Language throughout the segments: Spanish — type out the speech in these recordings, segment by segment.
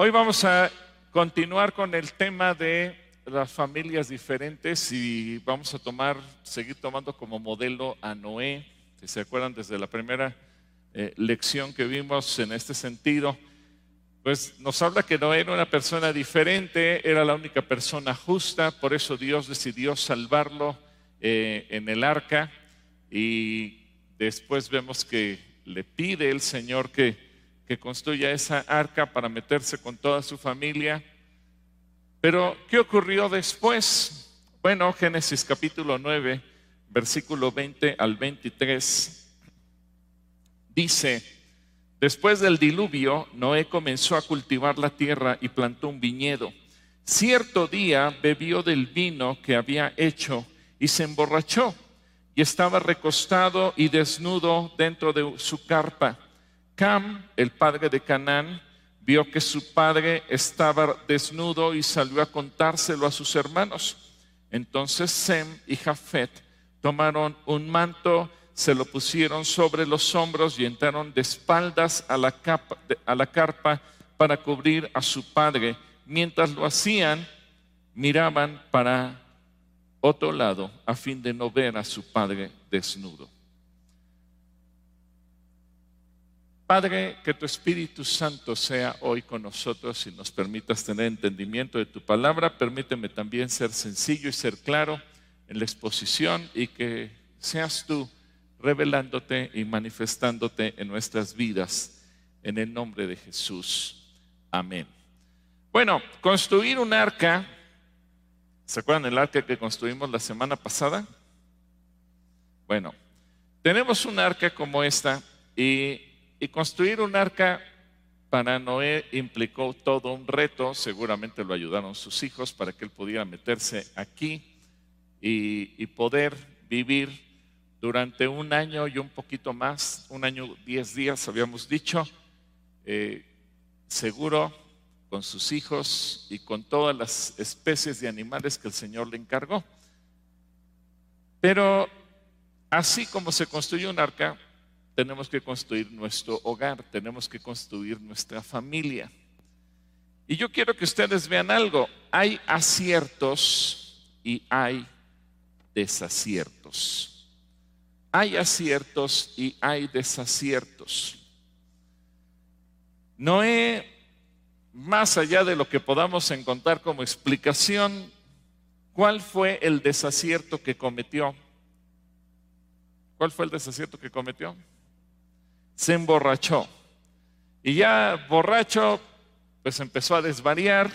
Hoy vamos a continuar con el tema de las familias diferentes y vamos a tomar, seguir tomando como modelo a Noé. Si se acuerdan desde la primera eh, lección que vimos en este sentido, pues nos habla que Noé era una persona diferente, era la única persona justa, por eso Dios decidió salvarlo eh, en el arca y después vemos que le pide el Señor que, que construya esa arca para meterse con toda su familia. Pero, ¿qué ocurrió después? Bueno, Génesis capítulo 9, versículo 20 al 23, dice, después del diluvio, Noé comenzó a cultivar la tierra y plantó un viñedo. Cierto día bebió del vino que había hecho y se emborrachó y estaba recostado y desnudo dentro de su carpa. Cam, el padre de Canaán, vio que su padre estaba desnudo y salió a contárselo a sus hermanos. Entonces Sem y Jafet tomaron un manto, se lo pusieron sobre los hombros y entraron de espaldas a la, a la carpa para cubrir a su padre. Mientras lo hacían, miraban para otro lado a fin de no ver a su padre desnudo. Padre, que tu Espíritu Santo sea hoy con nosotros y nos permitas tener entendimiento de tu palabra. Permíteme también ser sencillo y ser claro en la exposición y que seas tú revelándote y manifestándote en nuestras vidas. En el nombre de Jesús. Amén. Bueno, construir un arca, ¿se acuerdan del arca que construimos la semana pasada? Bueno, tenemos un arca como esta y y construir un arca para Noé implicó todo un reto, seguramente lo ayudaron sus hijos para que él pudiera meterse aquí y, poder vivir durante un año y un poquito más, un año, diez días, habíamos dicho, eh, seguro con sus hijos y con todas las especies de animales que el Señor le encargó. Pero así como se construyó un arca, tenemos que construir nuestro hogar, tenemos que construir nuestra familia. Y yo quiero que ustedes vean algo, hay aciertos y hay desaciertos. Hay aciertos y hay desaciertos. Noé, más allá de lo que podamos encontrar como explicación, ¿cuál fue el desacierto que cometió? ¿Cuál fue el desacierto que cometió? Se emborrachó. Y ya borracho, pues empezó a desvariar,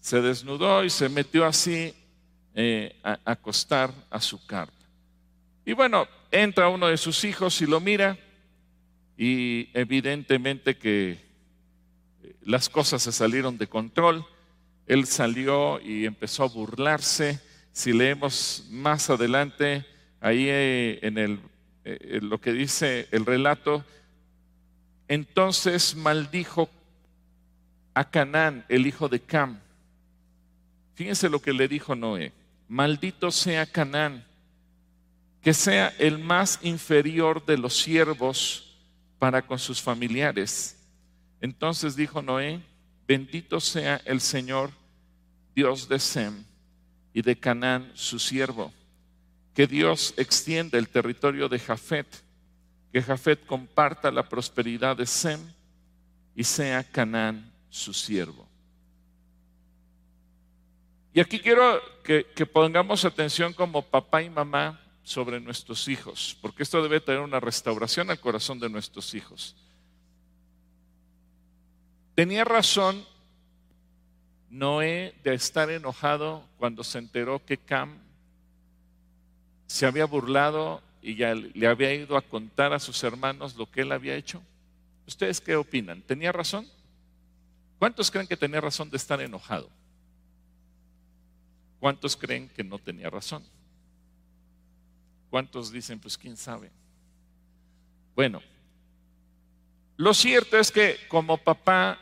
se desnudó y se metió así eh, a acostar a su carta. Y bueno, entra uno de sus hijos y lo mira y evidentemente que eh, las cosas se salieron de control. Él salió y empezó a burlarse. Si leemos más adelante, ahí eh, en el eh, lo que dice el relato, entonces maldijo a Canaán, el hijo de Cam. Fíjense lo que le dijo Noé, maldito sea Canaán, que sea el más inferior de los siervos para con sus familiares. Entonces dijo Noé, bendito sea el Señor, Dios de Sem y de Canaán, su siervo que Dios extienda el territorio de Jafet, que Jafet comparta la prosperidad de Sem y sea Canaán su siervo. Y aquí quiero que, que, pongamos atención como papá y mamá sobre nuestros hijos, porque esto debe tener una restauración al corazón de nuestros hijos. Tenía razón Noé de estar enojado cuando se enteró que Cam se había burlado y ya le había ido a contar a sus hermanos lo que él había hecho? ¿Ustedes qué opinan? ¿Tenía razón? ¿Cuántos creen que tenía razón de estar enojado? ¿Cuántos creen que no tenía razón? ¿Cuántos dicen, pues quién sabe? Bueno, lo cierto es que como papá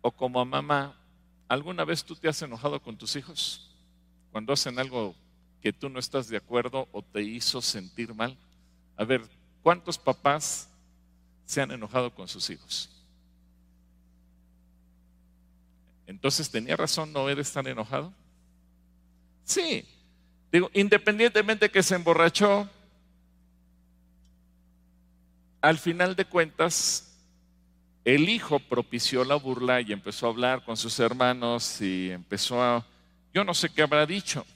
o como mamá, ¿alguna vez tú te has enojado con tus hijos? Cuando hacen algo que tú no estás de acuerdo o te hizo sentir mal? A ver, ¿cuántos papás se han enojado con sus hijos? Entonces, ¿tenía razón Noé de estar enojado? Sí. Digo, independientemente que se emborrachó, al final de cuentas, el hijo propició la burla y empezó a hablar con sus hermanos y empezó a, yo no sé qué habrá dicho.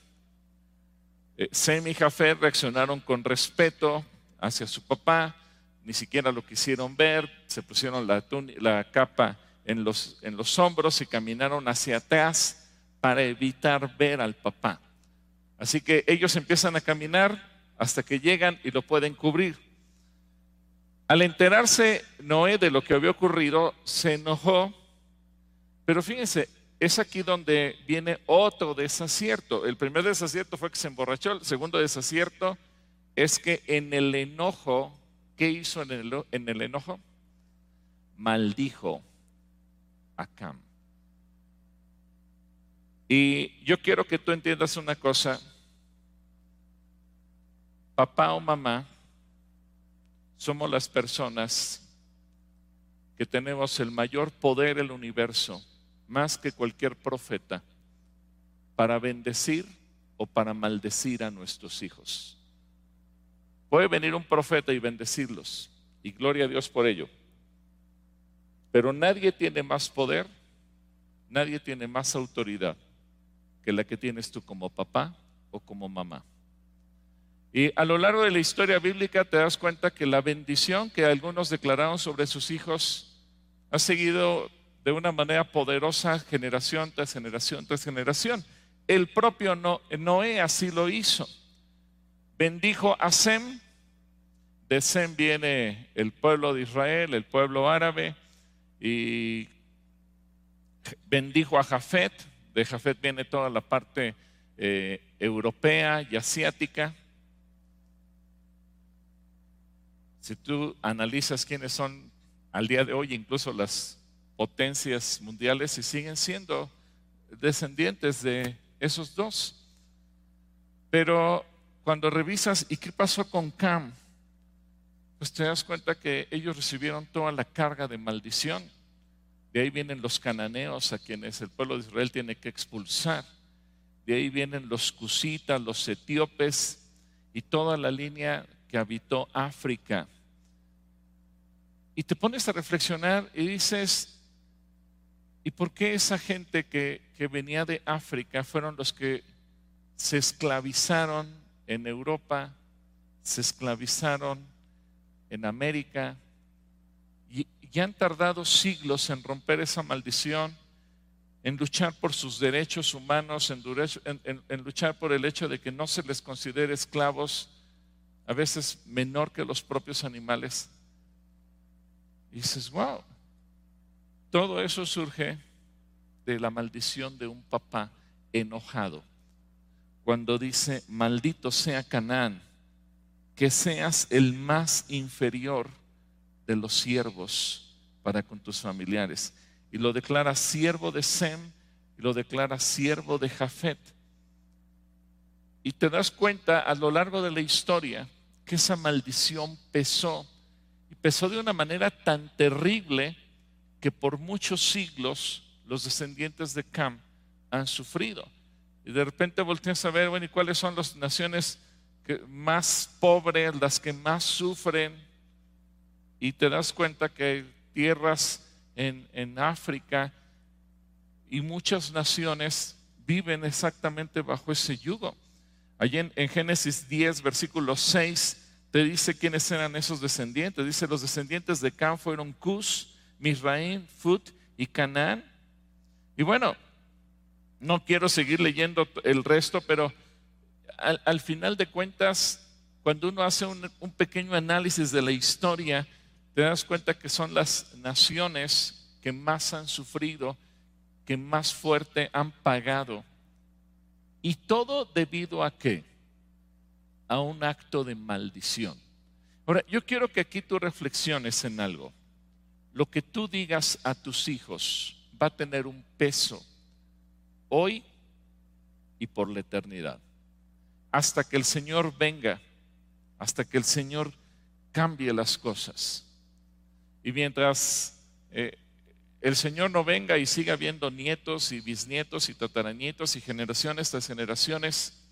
Eh, y Jafet reaccionaron con respeto hacia su papá, ni siquiera lo quisieron ver, se pusieron la, la capa en los, en los hombros y caminaron hacia atrás para evitar ver al papá. Así que ellos empiezan a caminar hasta que llegan y lo pueden cubrir. Al enterarse Noé de lo que había ocurrido, se enojó, pero fíjense, es aquí donde viene otro desacierto. El primer desacierto fue que se emborrachó, el segundo desacierto es que en el enojo, ¿qué hizo en el, en el enojo? Maldijo a Cam. Y yo quiero que tú entiendas una cosa. Papá o mamá somos las personas que tenemos el mayor poder en el universo, más que cualquier profeta, para bendecir o para maldecir a nuestros hijos. Puede venir un profeta y bendecirlos, y gloria a Dios por ello. Pero nadie tiene más poder, nadie tiene más autoridad que la que tienes tú como papá o como mamá. Y a lo largo de la historia bíblica te das cuenta que la bendición que algunos declararon sobre sus hijos ha seguido de una manera poderosa generación tras generación tras generación. El propio Noé así lo hizo. Bendijo a Sem, de Sem viene el pueblo de Israel, el pueblo árabe, y bendijo a Jafet, de Jafet viene toda la parte eh, europea y asiática. Si tú analizas quiénes son al día de hoy, incluso las potencias mundiales, y siguen siendo descendientes de esos dos. Pero cuando revisas, ¿y qué pasó con Cam? pues te das cuenta que ellos recibieron toda la carga de maldición. De ahí vienen los cananeos a quienes el pueblo de Israel tiene que expulsar. De ahí vienen los cusitas, los etíopes y toda la línea que habitó África. Y te pones a reflexionar y dices, ¿y por qué esa gente que, que venía de África fueron los que se esclavizaron en Europa, se esclavizaron en América, y, han tardado siglos en romper esa maldición, en luchar por sus derechos humanos, en, en, luchar por el hecho de que no se les considere esclavos, a veces menor que los propios animales. Y dices, wow, todo eso surge de la maldición de un papá enojado. Cuando dice, maldito sea Canaán, que seas el más inferior de los siervos para con tus familiares. Y lo declara siervo de Sem y lo declara siervo de Jafet. Y te das cuenta a lo largo de la historia que esa maldición pesó. Y pesó de una manera tan terrible que por muchos siglos los descendientes de Cam han sufrido. Y de repente volteas a ver, bueno, ¿y cuáles son las naciones? más pobres, las que más sufren, y te das cuenta que tierras en, en África y muchas naciones viven exactamente bajo ese yugo. Allí en, Génesis 10, versículo 6, te dice quiénes eran esos descendientes. Dice, los descendientes de Can fueron Cus, Misraim, Fut y Canaán. Y bueno, no quiero seguir leyendo el resto, pero al, final de cuentas, cuando uno hace un, pequeño análisis de la historia, te das cuenta que son las naciones que más han sufrido, que más fuerte han pagado. Y todo debido a qué? A un acto de maldición. Ahora, yo quiero que aquí tú reflexiones en algo. Lo que tú digas a tus hijos va a tener un peso hoy y por la eternidad hasta que el Señor venga, hasta que el Señor cambie las cosas. Y mientras eh, el Señor no venga y siga viendo nietos y bisnietos y tataranietos y generaciones tras generaciones,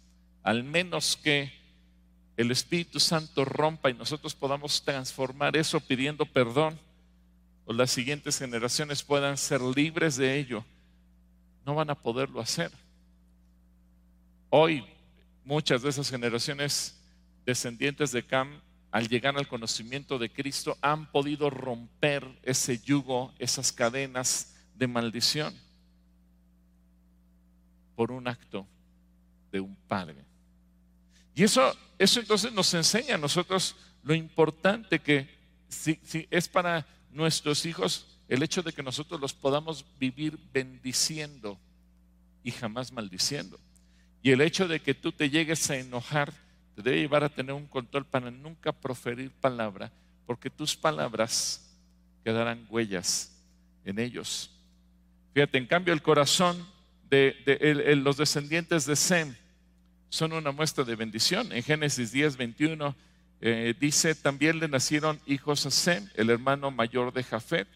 al menos que el Espíritu Santo rompa y nosotros podamos transformar eso pidiendo perdón, o las siguientes generaciones puedan ser libres de ello, no van a poderlo hacer. Hoy muchas de esas generaciones descendientes de Cam, al llegar al conocimiento de Cristo, han podido romper ese yugo, esas cadenas de maldición por un acto de un padre. Y eso, eso entonces nos enseña a nosotros lo importante que si, es para nuestros hijos el hecho de que nosotros los podamos vivir bendiciendo y jamás maldiciendo. Y el hecho de que tú te llegues a enojar te debe llevar a tener un control para nunca proferir palabra, porque tus palabras quedarán huellas en ellos. Fíjate, en cambio el corazón de, los descendientes de Sem son una muestra de bendición. En Génesis 10, 21 eh, dice, también le nacieron hijos a Sem, el hermano mayor de Jafet.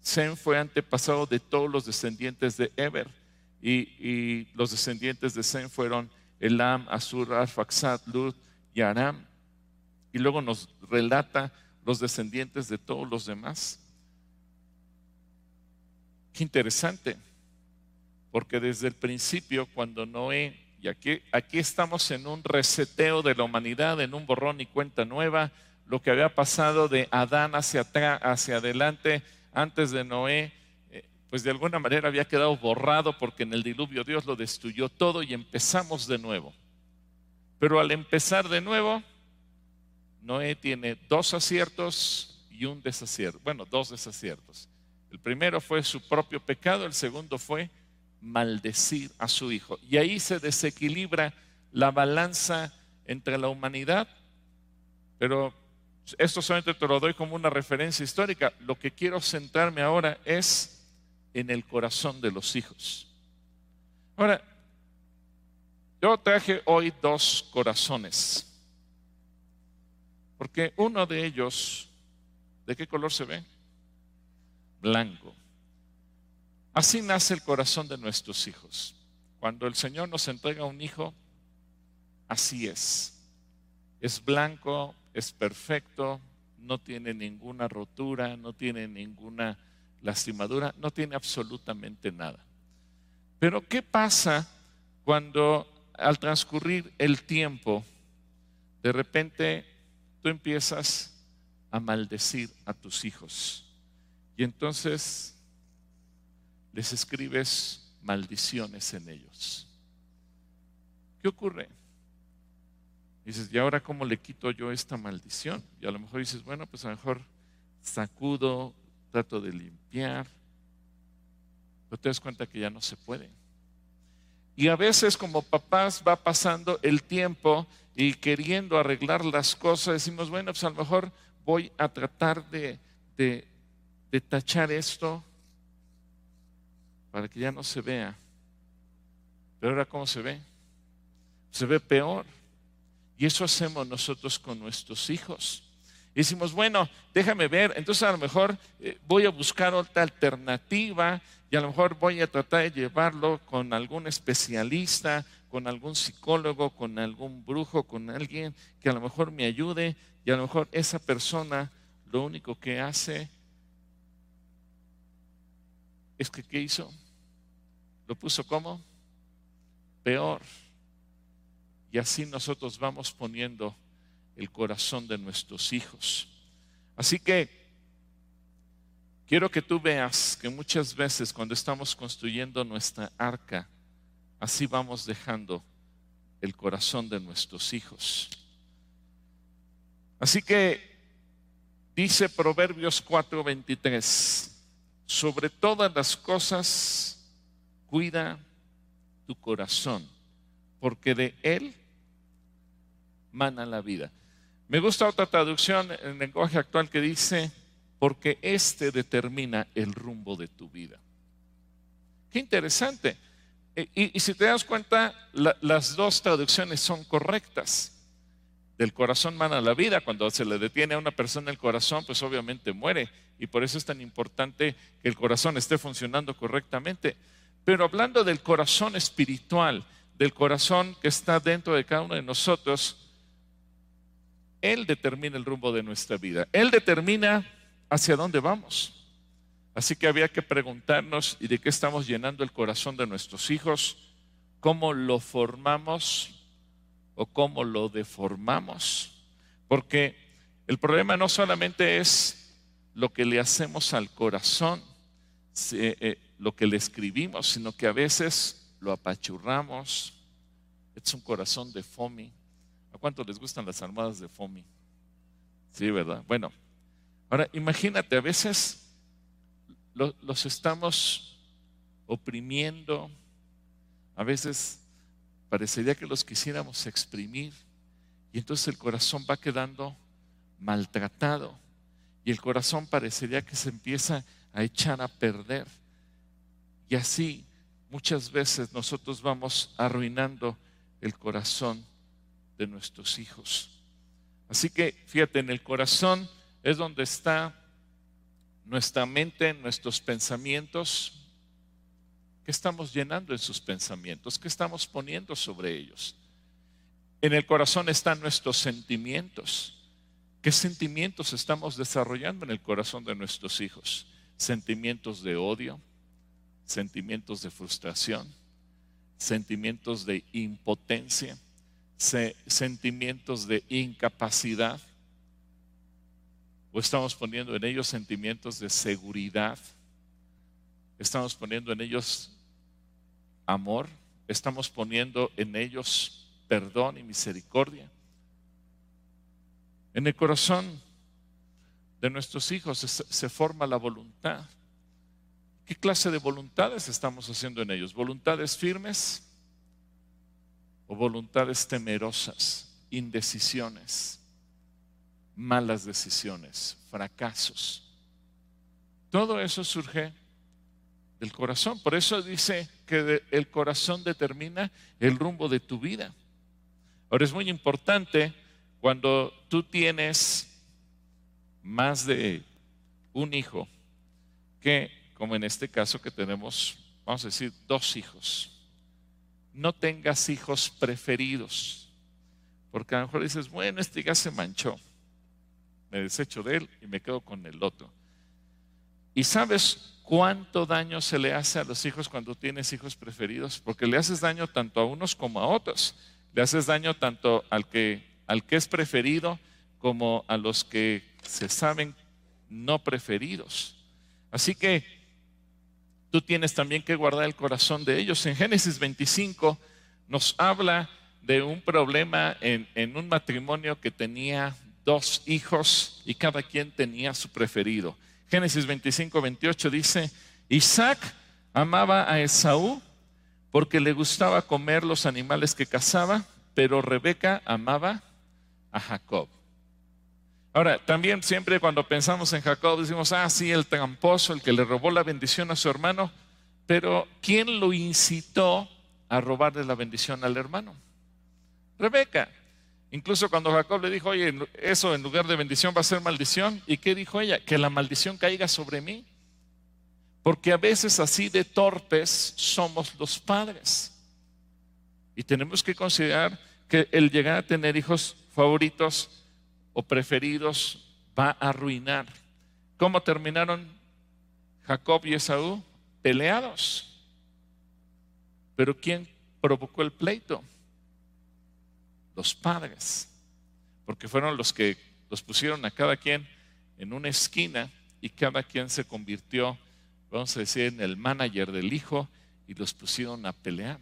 Sem fue antepasado de todos los descendientes de Eber y, los descendientes de Sem fueron Elam, Asur, Arfaxad, Lud y Aram. Y luego nos relata los descendientes de todos los demás. Qué interesante, porque desde el principio, cuando Noé, y aquí, estamos en un reseteo de la humanidad, en un borrón y cuenta nueva, lo que había pasado de Adán hacia atrás, hacia adelante, antes de Noé, pues de alguna manera había quedado borrado porque en el diluvio Dios lo destruyó todo y empezamos de nuevo. Pero al empezar de nuevo, Noé tiene dos aciertos y un desacierto. Bueno, dos desaciertos. El primero fue su propio pecado, el segundo fue maldecir a su hijo. Y ahí se desequilibra la balanza entre la humanidad. Pero esto solamente te lo doy como una referencia histórica. Lo que quiero centrarme ahora es en el corazón de los hijos. Ahora, yo traje hoy dos corazones, porque uno de ellos, ¿de qué color se ve? Blanco. Así nace el corazón de nuestros hijos. Cuando el Señor nos entrega un hijo, así es. Es blanco, es perfecto, no tiene ninguna rotura, no tiene ninguna lastimadura, no tiene absolutamente nada. Pero ¿qué pasa cuando al transcurrir el tiempo, de repente tú empiezas a maldecir a tus hijos? Y entonces les escribes maldiciones en ellos. ¿Qué ocurre? Dices, ¿y ahora cómo le quito yo esta maldición? Y a lo mejor dices, bueno, pues a lo mejor sacudo trato de limpiar, pero te das cuenta que ya no se puede. Y a veces como papás va pasando el tiempo y queriendo arreglar las cosas, decimos, bueno, pues a lo mejor voy a tratar de, de, de tachar esto para que ya no se vea. Pero ahora ¿cómo se ve? Se ve peor. Y eso hacemos nosotros con nuestros hijos. Y decimos, bueno, déjame ver, entonces a lo mejor eh, voy a buscar otra alternativa y a lo mejor voy a tratar de llevarlo con algún especialista, con algún psicólogo, con algún brujo, con alguien que a lo mejor me ayude y a lo mejor esa persona lo único que hace es que ¿qué hizo? Lo puso como peor. Y así nosotros vamos poniendo el corazón de nuestros hijos. Así que quiero que tú veas que muchas veces cuando estamos construyendo nuestra arca, así vamos dejando el corazón de nuestros hijos. Así que dice Proverbios 4:23, sobre todas las cosas cuida tu corazón, porque de él mana la vida. Me gusta otra traducción en lenguaje actual que dice, porque este determina el rumbo de tu vida. Qué interesante. E, y, si te das cuenta, las dos traducciones son correctas. Del corazón mana la vida. Cuando se le detiene a una persona el corazón, pues obviamente muere. Y por eso es tan importante que el corazón esté funcionando correctamente. Pero hablando del corazón espiritual, del corazón que está dentro de cada uno de nosotros, Él determina el rumbo de nuestra vida. Él determina hacia dónde vamos. Así que había que preguntarnos y de qué estamos llenando el corazón de nuestros hijos, cómo lo formamos o cómo lo deformamos. Porque el problema no solamente es lo que le hacemos al corazón, eh, lo que le escribimos, sino que a veces lo apachurramos. Es un corazón de FOMI. ¿A cuánto les gustan las armadas de FOMI? Sí, ¿verdad? Bueno, ahora imagínate, a veces los estamos oprimiendo, a veces parecería que los quisiéramos exprimir y entonces el corazón va quedando maltratado y el corazón parecería que se empieza a echar a perder. Y así muchas veces nosotros vamos arruinando el corazón de nuestros hijos. Así que fíjate, en el corazón es donde está nuestra mente, nuestros pensamientos. ¿Qué estamos llenando en sus pensamientos? ¿Qué estamos poniendo sobre ellos? En el corazón están nuestros sentimientos. ¿Qué sentimientos estamos desarrollando en el corazón de nuestros hijos? Sentimientos de odio, sentimientos de frustración, sentimientos de impotencia, sentimientos de incapacidad, o estamos poniendo en ellos sentimientos de seguridad, estamos poniendo en ellos amor, estamos poniendo en ellos perdón y misericordia. En el corazón de nuestros hijos se, forma la voluntad. ¿Qué clase de voluntades estamos haciendo en ellos? ¿Voluntades firmes o voluntades temerosas, indecisiones, malas decisiones, fracasos? Todo eso surge del corazón. Por eso dice que el corazón determina el rumbo de tu vida. Ahora es muy importante cuando tú tienes más de un hijo que como en este caso que tenemos, vamos a decir, dos hijos. No tengas hijos preferidos, porque a lo mejor dices, bueno, este ya se manchó, me desecho de él y me quedo con el otro. ¿Y sabes cuánto daño se le hace a los hijos cuando tienes hijos preferidos? Porque le haces daño tanto a unos como a otros. Le haces daño tanto al que, al que es preferido como a los que se saben no preferidos. Así que tú tienes también que guardar el corazón de ellos. En Génesis 25 nos habla de un problema en, un matrimonio que tenía dos hijos y cada quien tenía su preferido. Génesis 25, 28 dice, Isaac amaba a Esaú porque le gustaba comer los animales que cazaba, pero Rebeca amaba a Jacob. Ahora, también siempre cuando pensamos en Jacob decimos, ah, sí, el tramposo, el que le robó la bendición a su hermano, pero ¿quién lo incitó a robarle la bendición al hermano? Rebeca. Incluso cuando Jacob le dijo, oye, eso en lugar de bendición va a ser maldición, ¿y qué dijo ella? Que la maldición caiga sobre mí. Porque a veces así de torpes somos los padres. Y tenemos que considerar que el llegar a tener hijos favoritos o preferidos va a arruinar. ¿Cómo terminaron Jacob y Esaú? Peleados. Pero ¿quién provocó el pleito? Los padres. Porque fueron los que los pusieron a cada quien en una esquina y cada quien se convirtió, vamos a decir, en el manager del hijo y los pusieron a pelear.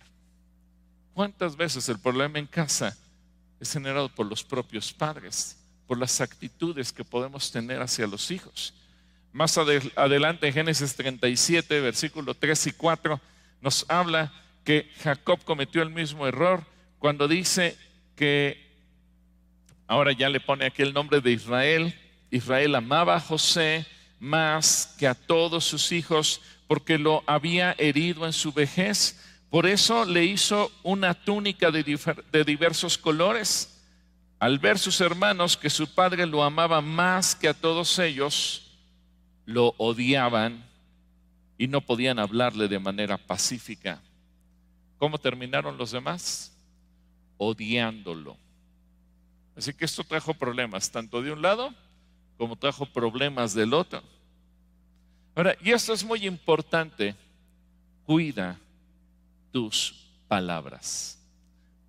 ¿Cuántas veces el problema en casa es generado por los propios padres? por las actitudes que podemos tener hacia los hijos. Más adelante en Génesis 37, versículo 3 y 4, nos habla que Jacob cometió el mismo error cuando dice que, ahora ya le pone aquí el nombre de Israel, Israel amaba a José más que a todos sus hijos porque lo había herido en su vejez. Por eso le hizo una túnica de, de diversos colores al ver sus hermanos que su padre lo amaba más que a todos ellos, lo odiaban y no podían hablarle de manera pacífica. ¿Cómo terminaron los demás? Odiándolo. Así que esto trajo problemas, tanto de un lado como trajo problemas del otro. Ahora, y esto es muy importante, cuida tus palabras.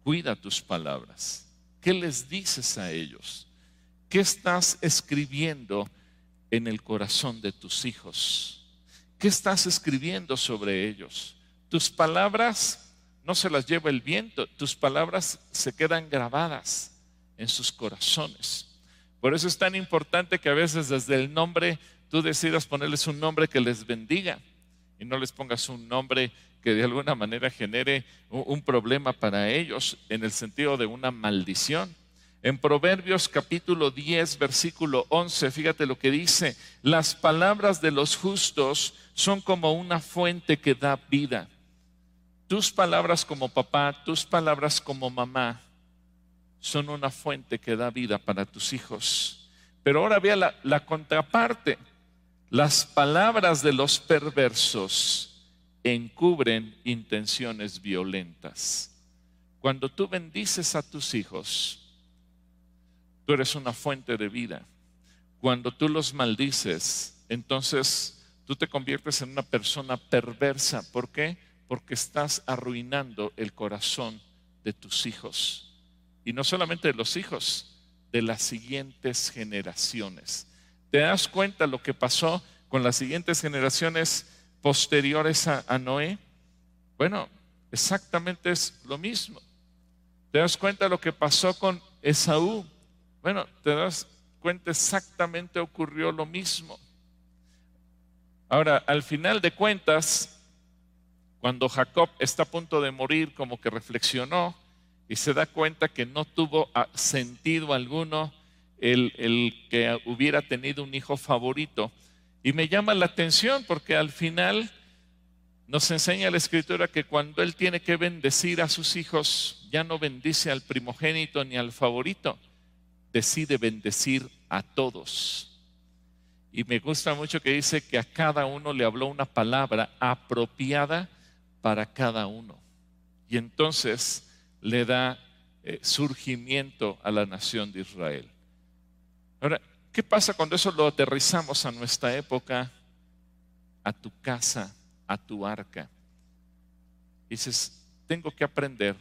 Cuida tus palabras. ¿Qué les dices a ellos? ¿Qué estás escribiendo en el corazón de tus hijos? ¿Qué estás escribiendo sobre ellos? Tus palabras no se las lleva el viento, tus palabras se quedan grabadas en sus corazones. Por eso es tan importante que a veces desde el nombre tú decidas ponerles un nombre que les bendiga y no les pongas un nombre que de alguna manera genere un problema para ellos en el sentido de una maldición. En Proverbios capítulo 10, versículo 11, fíjate lo que dice, las palabras de los justos son como una fuente que da vida. Tus palabras como papá, tus palabras como mamá son una fuente que da vida para tus hijos. Pero ahora vea la, contraparte. Las palabras de los perversos encubren intenciones violentas. Cuando tú bendices a tus hijos, tú eres una fuente de vida. Cuando tú los maldices, entonces tú te conviertes en una persona perversa. ¿Por qué? Porque estás arruinando el corazón de tus hijos. Y no solamente de los hijos, de las siguientes generaciones. ¿Te das cuenta lo que pasó con las siguientes generaciones? posteriores a, Noé? Bueno, exactamente es lo mismo. ¿Te das cuenta lo que pasó con Esaú? Bueno, te das cuenta exactamente ocurrió lo mismo. Ahora, al final de cuentas, cuando Jacob está a punto de morir, como que reflexionó y se da cuenta que no tuvo ah, sentido alguno el, el que hubiera tenido un hijo favorito, y me llama la atención porque al final nos enseña la escritura que cuando él tiene que bendecir a sus hijos, ya no bendice al primogénito ni al favorito, decide bendecir a todos. Y me gusta mucho que dice que a cada uno le habló una palabra apropiada para cada uno. Y entonces le da eh, surgimiento a la nación de Israel. Ahora, ¿Qué pasa cuando eso lo aterrizamos a nuestra época, a tu casa, a tu arca? Dices, tengo que aprender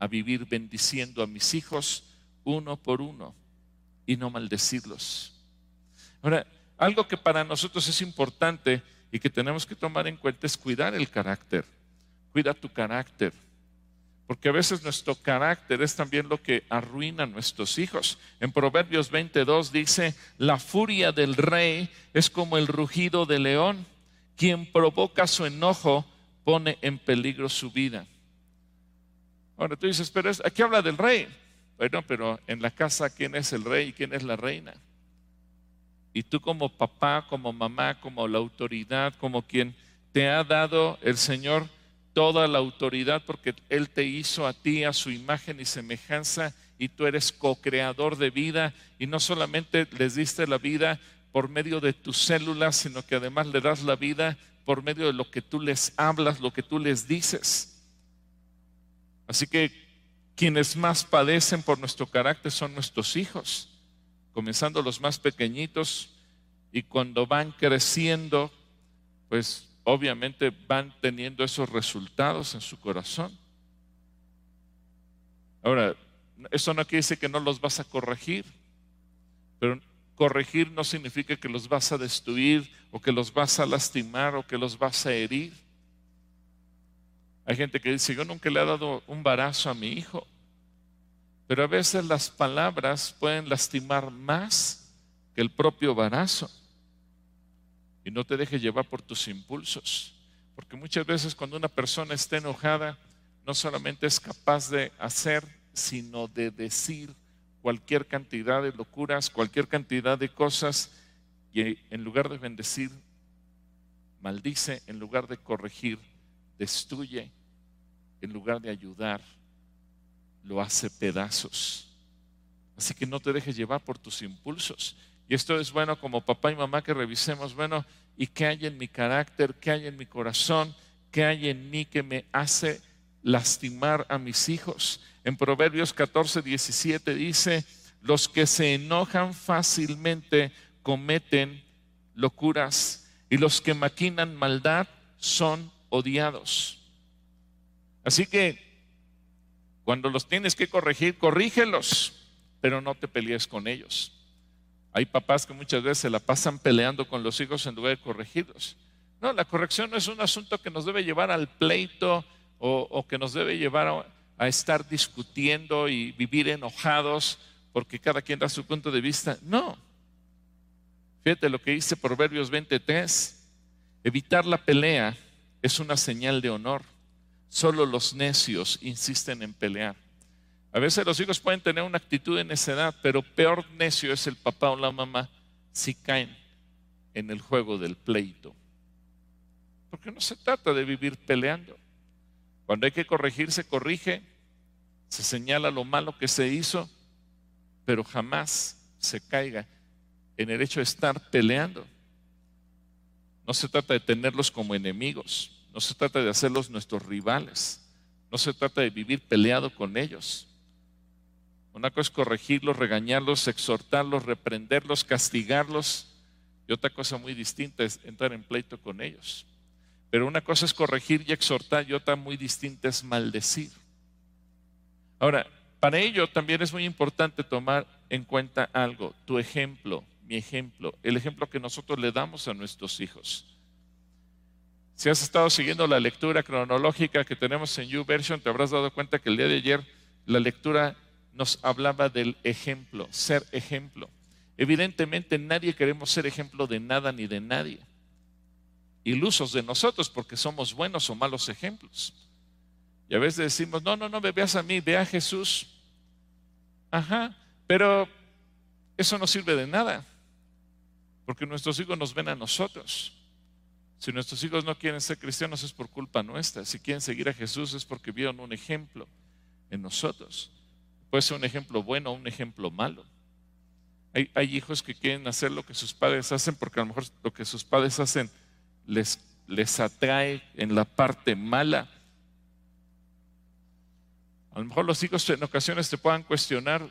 a vivir bendiciendo a mis hijos uno por uno y no maldecirlos. Ahora, algo que para nosotros es importante y que tenemos que tomar en cuenta es cuidar el carácter. Cuida tu carácter porque a veces nuestro carácter es también lo que arruina a nuestros hijos. En Proverbios 22 dice, la furia del rey es como el rugido del león, quien provoca su enojo pone en peligro su vida. Ahora tú dices, pero aquí habla del rey. Bueno, pero en la casa, ¿quién es el rey y quién es la reina? Y tú como papá, como mamá, como la autoridad, como quien te ha dado el Señor, toda la autoridad porque Él te hizo a ti a su imagen y semejanza y tú eres co-creador de vida y no solamente les diste la vida por medio de tus células, sino que además le das la vida por medio de lo que tú les hablas, lo que tú les dices. Así que quienes más padecen por nuestro carácter son nuestros hijos, comenzando los más pequeñitos y cuando van creciendo, pues obviamente van teniendo esos resultados en su corazón. Ahora, eso no quiere decir que no los vas a corregir, pero corregir no significa que los vas a destruir o que los vas a lastimar o que los vas a herir. Hay gente que dice, yo nunca le he dado un barazo a mi hijo, pero a veces las palabras pueden lastimar más que el propio barazo y no te dejes llevar por tus impulsos. Porque muchas veces cuando una persona está enojada, no solamente es capaz de hacer, sino de decir cualquier cantidad de locuras, cualquier cantidad de cosas, y en lugar de bendecir, maldice, en lugar de corregir, destruye, en lugar de ayudar, lo hace pedazos. Así que no te dejes llevar por tus impulsos. Y esto es bueno como papá y mamá que revisemos, bueno, ¿y qué hay en mi carácter? ¿Qué hay en mi corazón? ¿Qué hay en mí que me hace lastimar a mis hijos? En Proverbios 14, 17 dice, los que se enojan fácilmente cometen locuras y los que maquinan maldad son odiados. Así que cuando los tienes que corregir, corrígelos, pero no te pelees con ellos. Hay papás que muchas veces se la pasan peleando con los hijos en lugar de corregirlos. No, la corrección no es un asunto que nos debe llevar al pleito o, que nos debe llevar a estar discutiendo y vivir enojados porque cada quien da su punto de vista. No. Fíjate lo que dice Proverbios 23. Evitar la pelea es una señal de honor. Solo los necios insisten en pelear. A veces los hijos pueden tener una actitud de necedad, pero peor necio es el papá o la mamá si caen en el juego del pleito. Porque no se trata de vivir peleando. Cuando hay que corregir, se corrige, se señala lo malo que se hizo, pero jamás se caiga en el hecho de estar peleando. No se trata de tenerlos como enemigos, no se trata de hacerlos nuestros rivales, no se trata de vivir peleado con ellos. Una cosa es corregirlos, regañarlos, exhortarlos, reprenderlos, castigarlos. Y otra cosa muy distinta es entrar en pleito con ellos. Pero una cosa es corregir y exhortar y otra muy distinta es maldecir. Ahora, para ello también es muy importante tomar en cuenta algo, tu ejemplo, mi ejemplo, el ejemplo que nosotros le damos a nuestros hijos. Si has estado siguiendo la lectura cronológica que tenemos en YouVersion, te habrás dado cuenta que el día de ayer la lectura nos hablaba del ejemplo, ser ejemplo. Evidentemente nadie queremos ser ejemplo de nada ni de nadie. Ilusos de nosotros porque somos buenos o malos ejemplos. Y a veces decimos, no, no, no me veas a mí, ve a Jesús. Ajá, pero eso no sirve de nada. Porque nuestros hijos nos ven a nosotros. Si nuestros hijos no quieren ser cristianos es por culpa nuestra. Si quieren seguir a Jesús es porque vieron un ejemplo en nosotros. Puede ser un ejemplo bueno o un ejemplo malo. Hay, hijos que quieren hacer lo que sus padres hacen porque a lo mejor lo que sus padres hacen les, les atrae en la parte mala. A lo mejor los hijos en ocasiones te puedan cuestionar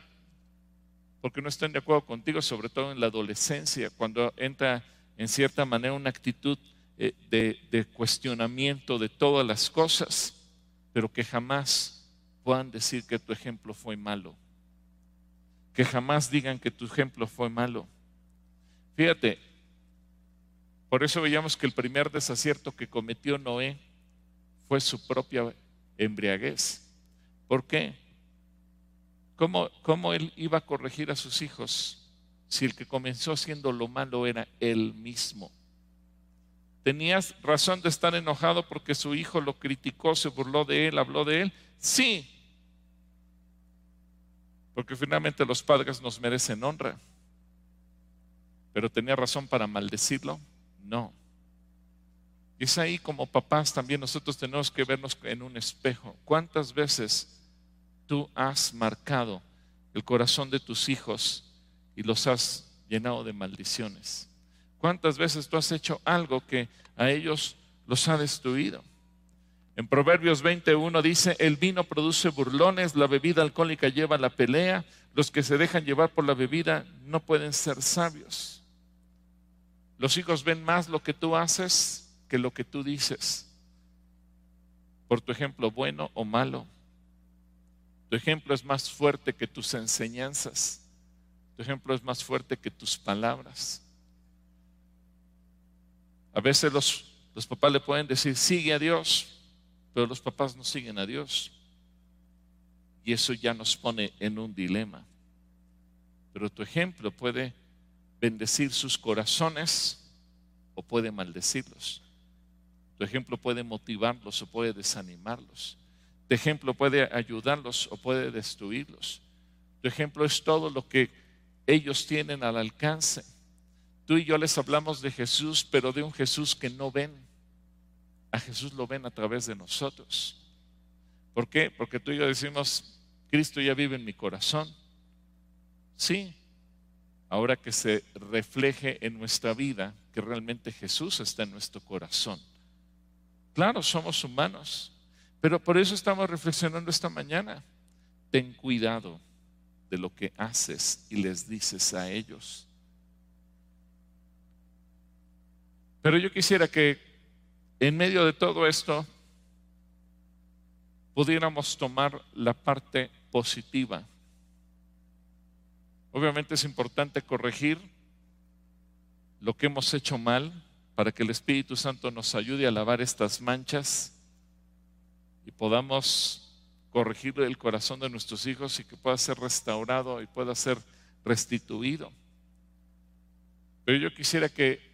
porque no están de acuerdo contigo, sobre todo en la adolescencia, cuando entra en cierta manera una actitud eh, de cuestionamiento de todas las cosas, pero que jamás puedan decir que tu ejemplo fue malo. Que jamás digan que tu ejemplo fue malo. Fíjate, por eso veíamos que el primer desacierto que cometió Noé fue su propia embriaguez. ¿Por qué? ¿Cómo, ¿Cómo, él iba a corregir a sus hijos si el que comenzó haciendo lo malo era él mismo? ¿Tenías razón de estar enojado porque su hijo lo criticó, se burló de él, habló de él? Sí, porque finalmente los padres nos merecen honra. Pero tenía razón para maldecirlo? No. Y es ahí como papás también nosotros tenemos que vernos en un espejo. ¿Cuántas veces tú has marcado el corazón de tus hijos y los has llenado de maldiciones? ¿Cuántas veces tú has hecho algo que a ellos los ha destruido? En Proverbios 21 dice, el vino produce burlones, la bebida alcohólica lleva la pelea, los que se dejan llevar por la bebida no pueden ser sabios. Los hijos ven más lo que tú haces que lo que tú dices, por tu ejemplo bueno o malo. Tu ejemplo es más fuerte que tus enseñanzas. Tu ejemplo es más fuerte que tus palabras. A veces los, los papás le pueden decir, sigue a Dios, pero los papás no siguen a Dios. Y eso ya nos pone en un dilema. Pero tu ejemplo puede bendecir sus corazones o puede maldecirlos. Tu ejemplo puede motivarlos o puede desanimarlos. Tu ejemplo puede ayudarlos o puede destruirlos. Tu ejemplo es todo lo que ellos tienen al alcance. Tú y yo les hablamos de Jesús, pero de un Jesús que no ven a Jesús lo ven a través de nosotros. ¿Por qué? Porque tú y yo decimos, Cristo ya vive en mi corazón. Sí, ahora que se refleje en nuestra vida que realmente Jesús está en nuestro corazón. Claro, somos humanos, pero por eso estamos reflexionando esta mañana. Ten cuidado de lo que haces y les dices a ellos. Pero yo quisiera que en medio de todo esto pudiéramos tomar la parte positiva. Obviamente es importante corregir lo que hemos hecho mal para que el Espíritu Santo nos ayude a lavar estas manchas y podamos corregir el corazón de nuestros hijos y que pueda ser restaurado y pueda ser restituido. Pero yo quisiera que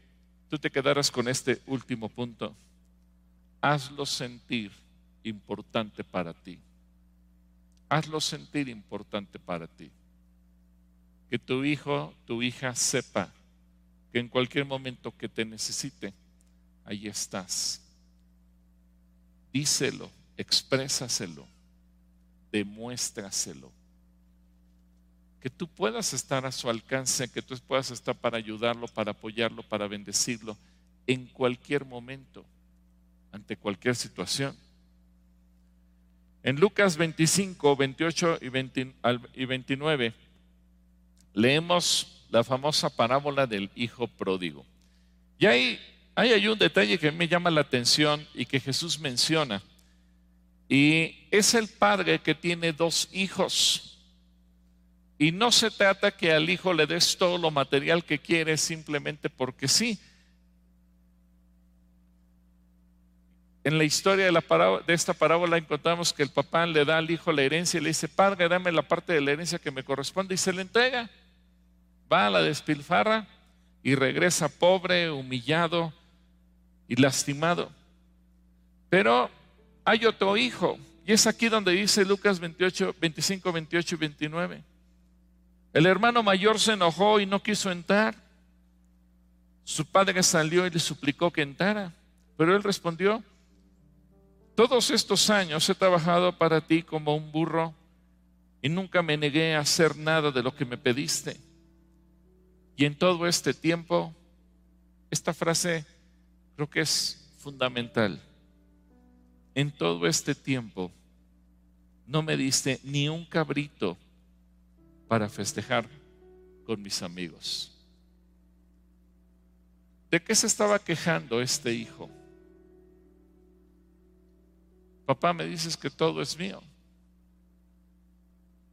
tú te quedaras con este último punto. Hazlo sentir importante para ti. Hazlo sentir importante para ti. Que tu hijo, tu hija sepa que en cualquier momento que te necesite, ahí estás. Díselo, exprésaselo, demuéstraselo. Que tú puedas estar a su alcance, que tú puedas estar para ayudarlo, para apoyarlo, para bendecirlo en cualquier momento, ante cualquier situación. En Lucas 25, 28 y 29 leemos la famosa parábola del hijo pródigo. Y ahí, ahí hay un detalle que me llama la atención y que Jesús menciona. Y es el padre que tiene dos hijos. Y no se trata que al hijo le des todo lo material que quiere simplemente porque sí. En la historia de, esta parábola encontramos que el papá le da al hijo la herencia y le dice, padre, dame la parte de la herencia que me corresponde y se le entrega. Va a la despilfarra y regresa pobre, humillado y lastimado. Pero hay otro hijo. Y es aquí donde dice Lucas 28, 25, 28 y 29. El hermano mayor se enojó y no quiso entrar. Su padre salió y le suplicó que entrara. Pero él respondió, todos estos años he trabajado para ti como un burro y nunca me negué a hacer nada de lo que me pediste. Y en todo este tiempo, esta frase creo que es fundamental en todo este tiempo no me diste ni un cabrito para festejar con mis amigos. ¿De qué se estaba quejando este hijo? Papá, me dices que todo es mío,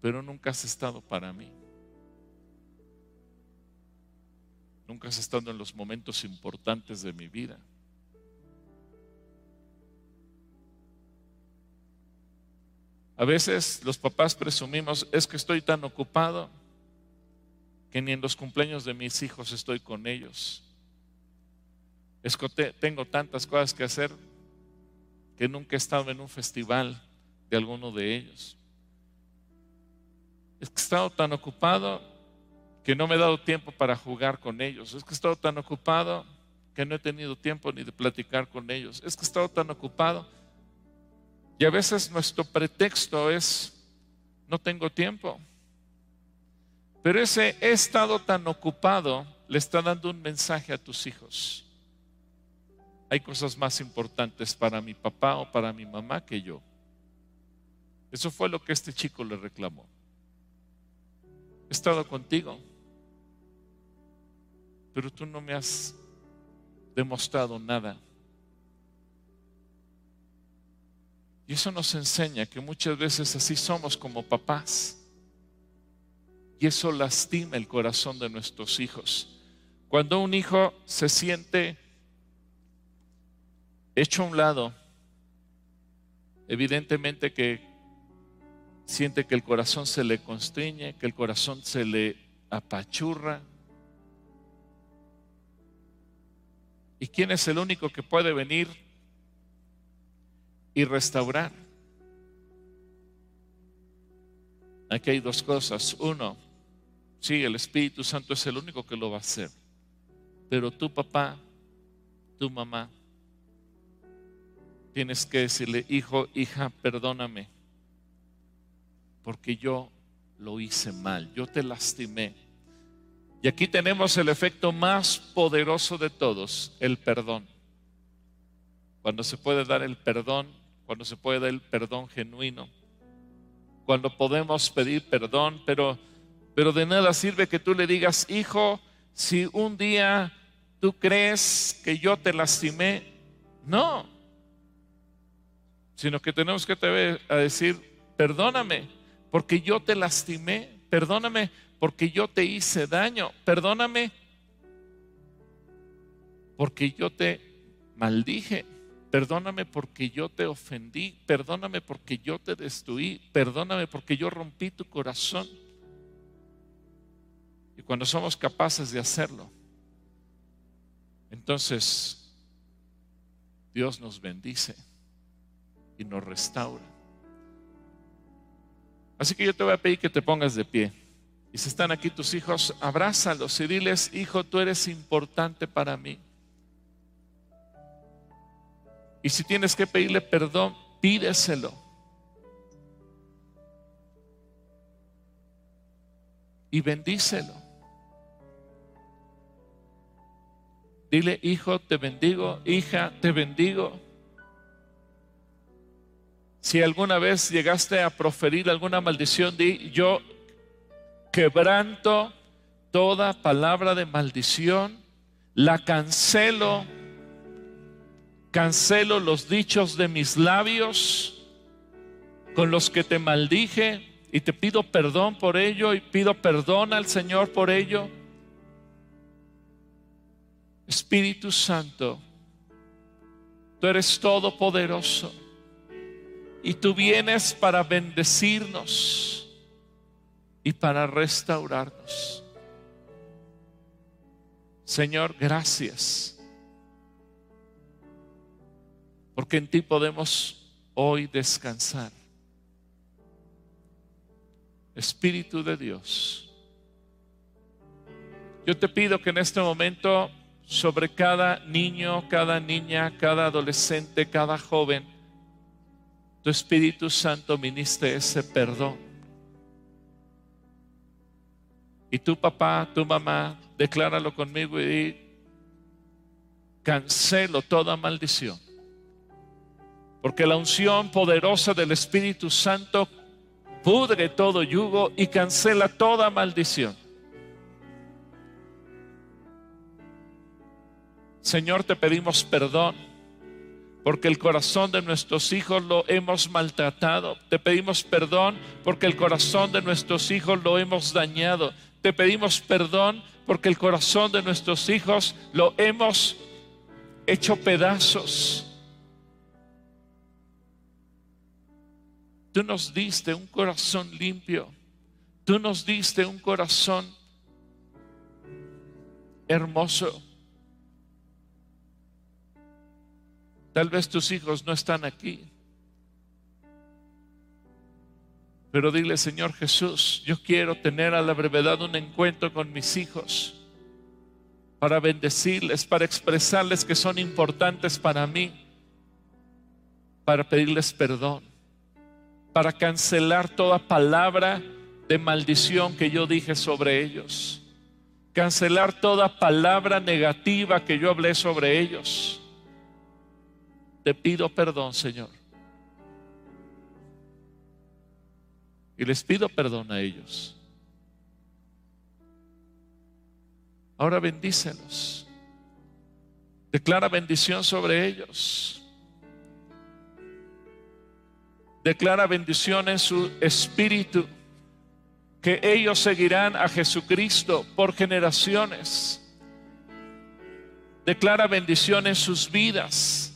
pero nunca has estado para mí. Nunca has estado en los momentos importantes de mi vida. A veces los papás presumimos, es que estoy tan ocupado que ni en los cumpleaños de mis hijos estoy con ellos. Es que tengo tantas cosas que hacer que nunca he estado en un festival de alguno de ellos. Es que he estado tan ocupado que no me he dado tiempo para jugar con ellos. Es que he estado tan ocupado que no he tenido tiempo ni de platicar con ellos. Es que he estado tan ocupado y a veces nuestro pretexto es, no tengo tiempo. Pero ese he estado tan ocupado le está dando un mensaje a tus hijos. Hay cosas más importantes para mi papá o para mi mamá que yo. Eso fue lo que este chico le reclamó. He estado contigo, pero tú no me has demostrado nada. Y eso nos enseña que muchas veces así somos como papás. Y eso lastima el corazón de nuestros hijos. Cuando un hijo se siente hecho a un lado, evidentemente que siente que el corazón se le constriñe, que el corazón se le apachurra. ¿Y quién es el único que puede venir y restaurar. Aquí hay dos cosas. Uno, sí, el Espíritu Santo es el único que lo va a hacer. Pero tu papá, tu mamá, tienes que decirle, hijo, hija, perdóname, porque yo lo hice mal, yo te lastimé. Y aquí tenemos el efecto más poderoso de todos, el perdón. Cuando se puede dar el perdón, cuando se puede dar el perdón genuino, cuando podemos pedir perdón, pero, pero de nada sirve que tú le digas, hijo, si un día tú crees que yo te lastimé, no, sino que tenemos que a decir, perdóname, porque yo te lastimé, perdóname porque yo te hice daño, perdóname porque yo te maldije, perdóname porque yo te ofendí, perdóname porque yo te destruí, perdóname porque yo rompí tu corazón. Y cuando somos capaces de hacerlo, entonces Dios nos bendice y nos restaura. Así que yo te voy a pedir que te pongas de pie. Y si están aquí tus hijos, abrázalos y diles, hijo, tú eres importante para mí. Y si tienes que pedirle perdón, pídeselo. Y bendícelo. Dile, hijo, te bendigo, hija, te bendigo. Si alguna vez llegaste a proferir alguna maldición, di, yo quebranto toda palabra de maldición, la cancelo, cancelo los dichos de mis labios con los que te maldije y te pido perdón por ello y pido perdón al Señor por ello. Espíritu Santo, tú eres todopoderoso y tú vienes para bendecirnos y para restaurarnos. Señor, gracias. Porque en ti podemos hoy descansar. Espíritu de Dios. Yo te pido que en este momento sobre cada niño, cada niña, cada adolescente, cada joven, tu Espíritu Santo ministre ese perdón. Y tu papá, tu mamá, decláralo conmigo y cancelo toda maldición. Porque la unción poderosa del Espíritu Santo pudre todo yugo y cancela toda maldición. Señor, te pedimos perdón porque el corazón de nuestros hijos lo hemos maltratado. Te pedimos perdón porque el corazón de nuestros hijos lo hemos dañado. Te pedimos perdón porque el corazón de nuestros hijos lo hemos hecho pedazos. Tú nos diste un corazón limpio. Tú nos diste un corazón hermoso. Tal vez tus hijos no están aquí. Pero dile, Señor Jesús, yo quiero tener a la brevedad un encuentro con mis hijos para bendecirles, para expresarles que son importantes para mí, para pedirles perdón, para cancelar toda palabra de maldición que yo dije sobre ellos, cancelar toda palabra negativa que yo hablé sobre ellos te pido perdón, Señor. Y les pido perdón a ellos. Ahora bendícelos. Declara bendición sobre ellos. Declara bendición en su espíritu. Que ellos seguirán a Jesucristo por generaciones. Declara bendición en sus vidas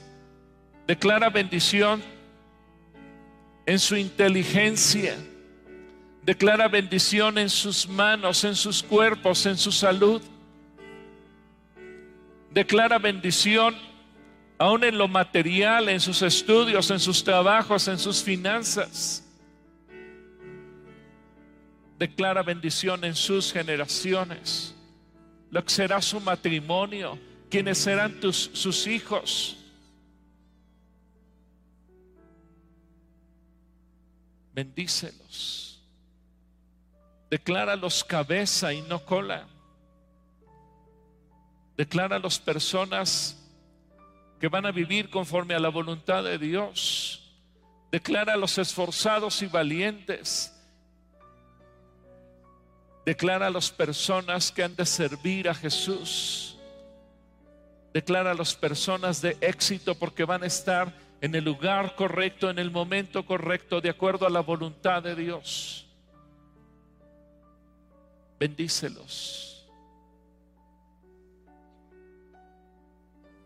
Declara bendición en su inteligencia. Declara bendición en sus manos, en sus cuerpos, en su salud. Declara bendición aún en lo material, en sus estudios, en sus trabajos, en sus finanzas. Declara bendición en sus generaciones, lo que será su matrimonio, quienes serán tus, sus hijos bendícelos. Decláralos cabeza y no cola. Decláralos personas que van a vivir conforme a la voluntad de Dios. Declara a los esforzados y valientes. Declara a las personas que han de servir a Jesús. Declara a las personas de éxito porque van a estar en el lugar correcto, en el momento correcto, de acuerdo a la voluntad de Dios. Bendícelos.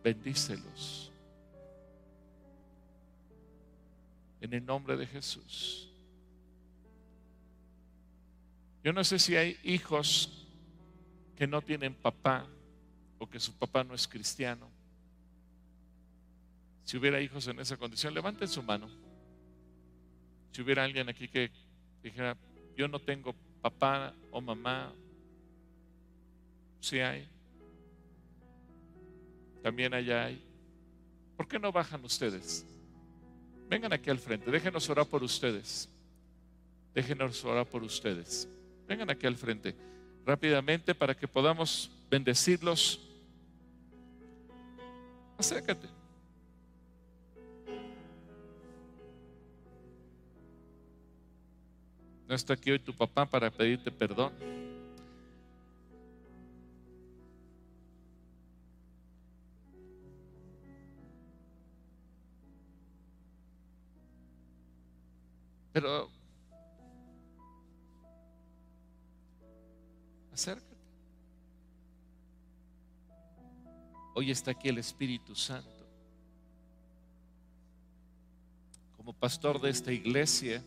Bendícelos. En el nombre de Jesús. Yo no sé si hay hijos que no tienen papá o que su papá no es cristiano. Si hubiera hijos en esa condición, levanten su mano. Si hubiera alguien aquí que dijera, yo no tengo papá o mamá, si hay. También allá hay. ¿Por qué no bajan ustedes? Vengan aquí al frente, déjenos orar por ustedes. Déjenos orar por ustedes. Vengan aquí al frente rápidamente para que podamos bendecirlos. Acércate. No está aquí hoy tu papá para pedirte perdón. Pero acércate. Hoy está aquí el Espíritu Santo. Como pastor de esta iglesia,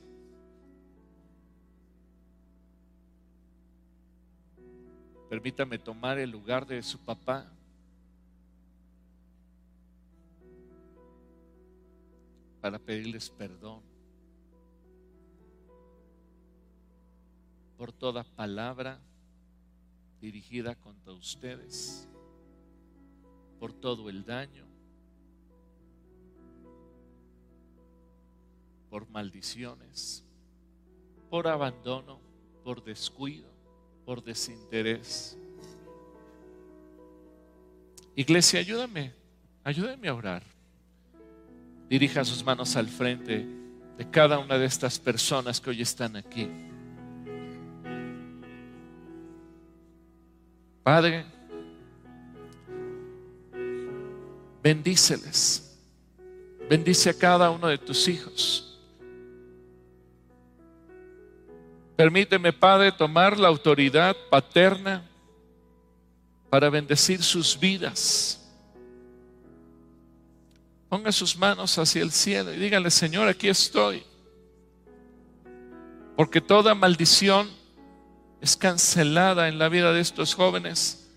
permítame tomar el lugar de su papá. para pedirles perdón por toda palabra dirigida contra ustedes, por todo el daño, por maldiciones, por abandono, por descuido, por desinterés. Iglesia, ayúdame, ayúdame a orar. Dirija sus manos al frente de cada una de estas personas que hoy están aquí. Padre, bendíceles. Bendice a cada uno de tus hijos. Permíteme, Padre, tomar la autoridad paterna para bendecir sus vidas. Ponga sus manos hacia el cielo y dígale, Señor, aquí estoy. Porque toda maldición es cancelada en la vida de estos jóvenes.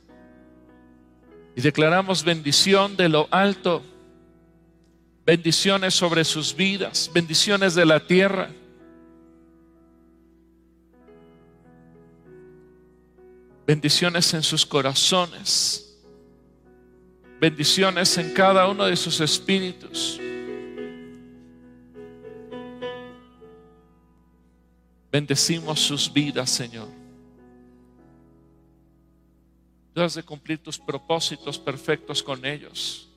Y declaramos bendición de lo alto, bendiciones sobre sus vidas, bendiciones de la tierra. Bendiciones en sus corazones, bendiciones en cada uno de sus espíritus. Bendecimos sus vidas, Señor. De cumplir tus propósitos perfectos con ellos.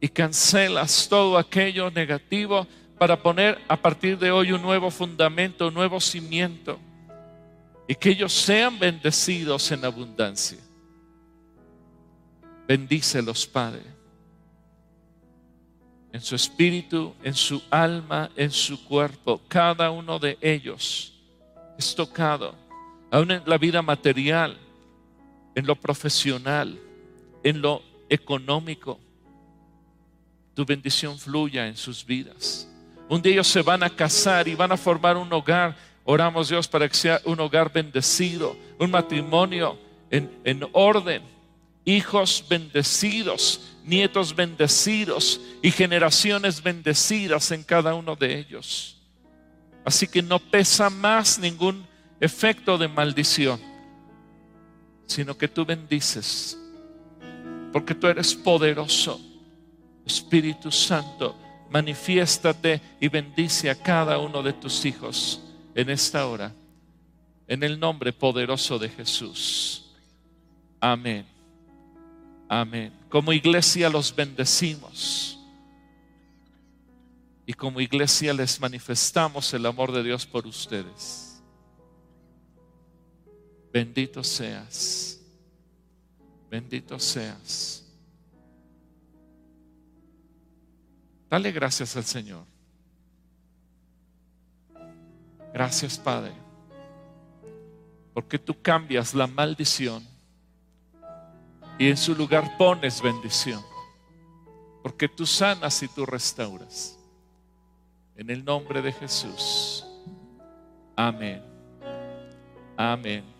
Y cancelas todo aquello negativo para poner a partir de hoy un nuevo fundamento, un nuevo cimiento. Y que ellos sean bendecidos en abundancia. Bendícelos, Padre. En su espíritu, en su alma, en su cuerpo. Cada uno de ellos es tocado aún en la vida material, en lo profesional, en lo económico. Tu bendición fluya en sus vidas. Un día ellos se van a casar y van a formar un hogar. Oramos Dios para que sea un hogar bendecido, un matrimonio en, en orden, hijos bendecidos, nietos bendecidos y generaciones bendecidas en cada uno de ellos. Así que no pesa más ningún efecto de maldición, sino que tú bendices, porque tú eres poderoso. Espíritu Santo, manifiéstate y bendice a cada uno de tus hijos en esta hora, en el nombre poderoso de Jesús. Amén. Amén. Como iglesia los bendecimos. Y como iglesia les manifestamos el amor de Dios por ustedes. Bendito seas. Bendito seas. Dale gracias al Señor. Gracias, Padre, porque tú cambias la maldición y en su lugar pones bendición, porque tú sanas y tú restauras. En el nombre de Jesús. Amén. Amén.